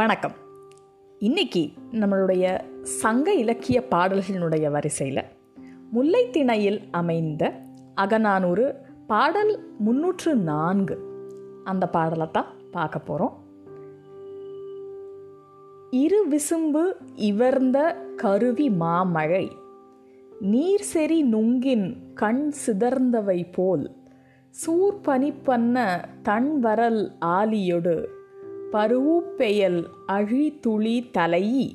வணக்கம். இன்னைக்கு நம்மளுடைய சங்க இலக்கிய பாடல்களினுடைய வரிசையில் முல்லைத்திணையில் அமைந்த அகநானூறு பாடல் முன்னூற்று நான்கு அந்த பாடலை தான் பார்க்க போகிறோம் இரு விசும்பு இவர்ந்த கருவி மாமழை நீர் செறி நுங்கின் கண் சிதர்ந்தவை போல் சூர் சூர்பனிப்பன்ன தன்வரல் ஆலியொடு பருவூப்பெயல் அழிதுளி தலையி.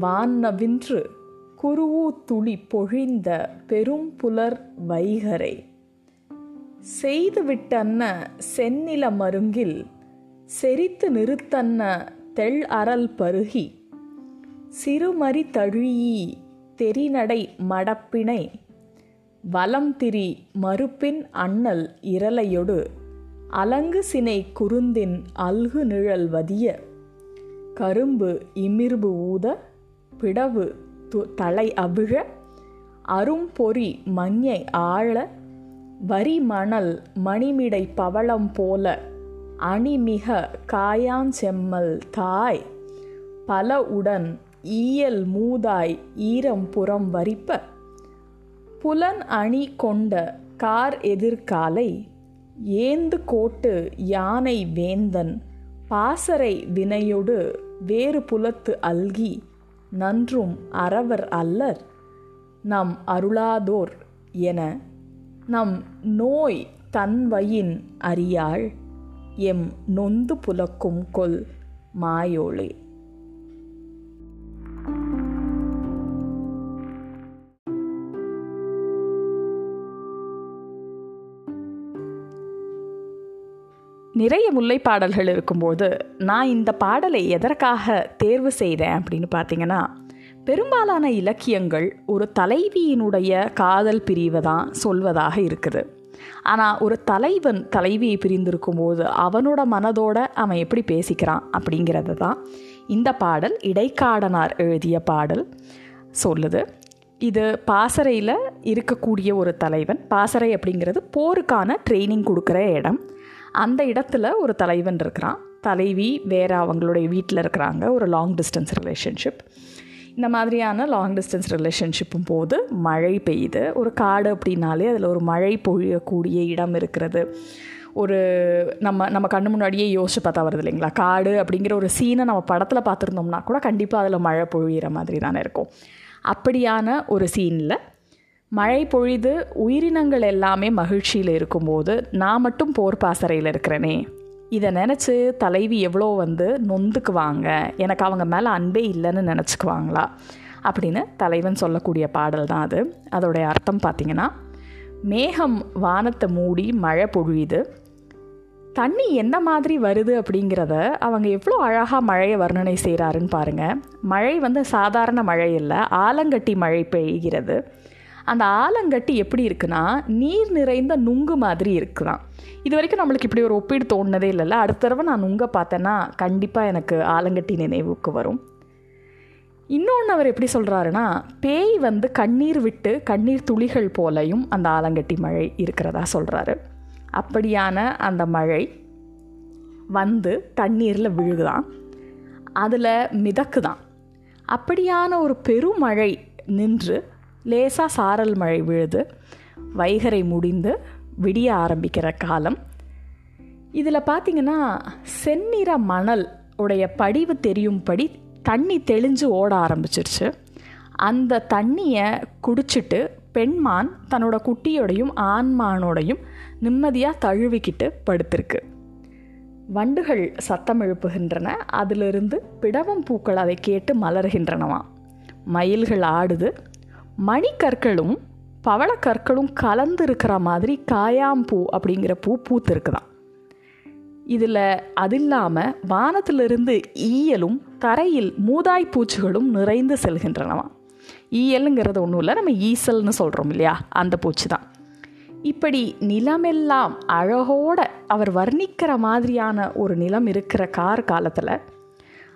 வான்னவின்று குருவூத்துளி பொழிந்த பெரும்புலர் வைகரை. செய்துவிட்டன்ன செந்நில மருங்கில் செரித்து நிறுத்தன்ன தெள் அறல் பருகி. சிறுமறி தழியி தெரிநடை மடப்பினை. வலம் திரி மறுப்பின் அண்ணல் இரலையொடு அலங்கு சினை குருந்தின் அல்கு நிழல் வதிய கரும்பு இமிர்பு ஊத பிடவு து தலை அவிழ அரும்பொறி மஞ்சை ஆழ வரி மணல் மணிமிடை பவளம் போல அணிமிக காயாஞ்செம்மல் தாய் பல உடன் ஈயல் மூதாய் ஈரம் புறம் வரிப்ப. புலன் அணி கொண்ட கார் எதிர்காலை ஏந்து கோட்டு யானை வேந்தன் பாசறை வினையொடு வேறு புலத்து அல்கி நன்றும் அறவர் அல்லர். நம் அருளாதோர் என நம் நோய் தன்வயின் அறியாள். எம் நொந்து புலக்கும் கொல் மாயோளே நிறைய முல்லை பாடல்கள் இருக்கும்போது நான் இந்த பாடலை எதற்காக தேர்வு செய்தேன் அப்படின்னு பார்த்தீங்கன்னா பெரும்பாலான இலக்கியங்கள் ஒரு தலைவியினுடைய காதல் பிரிவை தான் சொல்வதாக இருக்குது. ஆனால் ஒரு தலைவன் தலைவியை பிரிந்திருக்கும் போது அவனோட மனதோட அவன் எப்படி பேசிக்கிறான் அப்படிங்கிறது தான் இந்த பாடல் இடைக்காடனார் எழுதிய பாடல் சொல்லுது. இது பாசறையில் இருக்கக்கூடிய ஒரு தலைவன். பாசறை அப்படிங்கிறது போருக்கான ட்ரைனிங் கொடுக்குற இடம். அந்த இடத்துல ஒரு தலைவன் இருக்கிறான். தலைவி வேறு அவங்களுடைய வீட்டில் இருக்கிறாங்க ஒரு லாங் டிஸ்டன்ஸ் ரிலேஷன்ஷிப் இந்த மாதிரியான லாங் டிஸ்டன்ஸ் ரிலேஷன்ஷிப்பும் போது மழை பெய்யுது. ஒரு காடு அப்படின்னாலே அதில் ஒரு மழை பொழியக்கூடிய இடம் இருக்கிறது. ஒரு நம்ம நம்ம கண்ணு முன்னாடியே யோசிச்சு பார்த்தா வருது இல்லைங்களா? காடு அப்படிங்கிற ஒரு சீனை நம்ம படத்தில் பார்த்துருந்தோம்னா கூட கண்டிப்பாக அதில் மழை பொழியிற மாதிரி தானே இருக்கும். அப்படியான ஒரு சீனில் மழை பொழிது உயிரினங்கள் எல்லாமே மகிழ்ச்சியில் இருக்கும்போது நான் மட்டும் போர் பாசறையில் இருக்கிறேனே. இதை நினச்சி தலைவி எவ்வளோ வந்து நொந்துக்குவாங்க. எனக்கு அவங்க மேலே அன்பே இல்லைன்னு நினச்சிக்குவாங்களா? அப்படின்னு தலைவன் சொல்லக்கூடிய பாடல் தான் அது. அதோடைய அர்த்தம் பார்த்திங்கன்னா மேகம் வானத்தை மூடி மழை பொழியுது. தண்ணி என்ன மாதிரி வருது அப்படிங்கிறத அவங்க எவ்வளோ அழகாக மழையை வர்ணனை செய்கிறாருன்னு பாருங்கள் மழை வந்து சாதாரண மழை இல்லை ஆலங்கட்டி மழை பெய்கிறது. அந்த ஆலங்கட்டி எப்படி இருக்குன்னா நீர் நிறைந்த நுங்கு மாதிரி இருக்குதான் இது வரைக்கும் நம்மளுக்கு இப்படி ஒரு ஒப்பீடு தோணுனதே இல்லைல்ல. அடுத்த தடவை நான் நுங்க பார்த்தேன்னா கண்டிப்பாக எனக்கு ஆலங்கட்டி நினைவுக்கு வரும். இன்னொன்று அவர் எப்படி சொல்கிறாருன்னா பேய் வந்து கண்ணீர் விட்டு கண்ணீர் துளிகள் போலையும் அந்த ஆலங்கட்டி மழை இருக்கிறதா சொல்கிறாரு அப்படியான அந்த மழை வந்து தண்ணீரில் விழுகுதான். அதில் மிதக்குதான். அப்படியான ஒரு பெருமழை நின்று லேசாக சாரல் மழை விழுது வைகரை முடிந்து விடிய ஆரம்பிக்கிற காலம். இதில் பார்த்திங்கன்னா செந்நிற மணல் உடைய படிவு தெரியும்படி தண்ணி தெளிஞ்சு ஓட ஆரம்பிச்சிருச்சு. அந்த தண்ணியை குடிச்சிட்டு பெண்மான் தன்னோட குட்டியோடையும் ஆண்மானோடையும் நிம்மதியாக தழுவிக்கிட்டு படுத்திருக்கு. வண்டுகள் சத்தம் எழுப்புகின்றன அதிலிருந்து பிடவம் பூக்கள் அதை கேட்டு மலர்கின்றனவாம். மயில்கள் ஆடுது மணிக்கற்களும் பவளக்கற்களும் கலந்து இருக்கிற மாதிரி காயாம்பூ அப்படிங்கிற பூ பூத்திருக்குதான் இதில் அது இல்லாமல் வானத்திலிருந்து ஈயலும் தரையில் மூதாய் பூச்சிகளும் நிறைந்து செல்கின்றனவாம். ஈயலுங்கிறது ஒன்றும் இல்லை நம்ம ஈசல்னு சொல்கிறோம் இல்லையா? அந்த பூச்சி தான் இப்படி நிலமெல்லாம் அழகோட அவர் வர்ணிக்கிற மாதிரியான ஒரு நிலம் இருக்கிற கார் காலத்தில்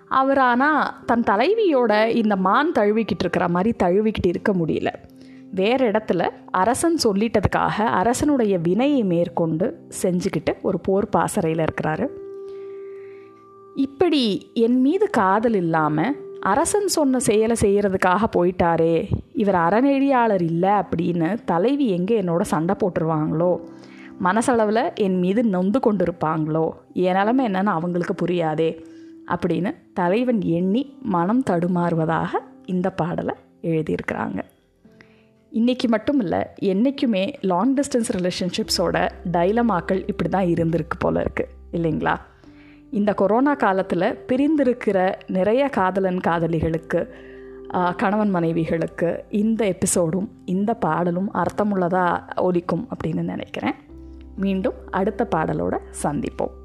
அவர் ஆனால் தன் தலைவியோட இந்த மான் தழுவிக்கிட்டு இருக்கிற மாதிரி தழுவிக்கிட்டு இருக்க முடியல. வேறு இடத்துல அரசன் சொல்லிட்டதுக்காக அரசனுடைய வினையை மேற்கொண்டு செஞ்சுக்கிட்டு ஒரு போர் பாசறையில் இருக்கிறாரு. இப்படி என் மீது காதல் இல்லாமல் அரசன் சொன்ன செயலை செய்கிறதுக்காக போயிட்டாரே இவர் அறநெறியாளர் இல்லை அப்படின்னு தலைவி எங்கே என்னோட சண்டை போட்டுருவாங்களோ? மனசளவில் என் மீது நொந்து கொண்டிருப்பாங்களோ? என் நிலமை என்னன்னு அவங்களுக்கு புரியாதே. அப்படின்னு தலைவன் எண்ணி மனம் தடுமாறுவதாக இந்த பாடலை எழுதியிருக்கிறாங்க. இன்றைக்கி மட்டும் இல்லை என்றைக்குமே லாங் டிஸ்டன்ஸ் ரிலேஷன்ஷிப்ஸோட டைலமாக்கள் இப்படி தான் இருந்திருக்கு போல இருக்குது இல்லைங்களா? இந்த கொரோனா காலத்தில் பிரிந்திருக்கிற நிறைய காதலன் காதலிகளுக்கு கணவன் மனைவிகளுக்கு இந்த எபிசோடும் இந்த பாடலும் அர்த்தமுள்ளதாக ஒலிக்கும் அப்படின்னு நினைக்கிறேன். மீண்டும் அடுத்த பாடலோட சந்திப்போம்.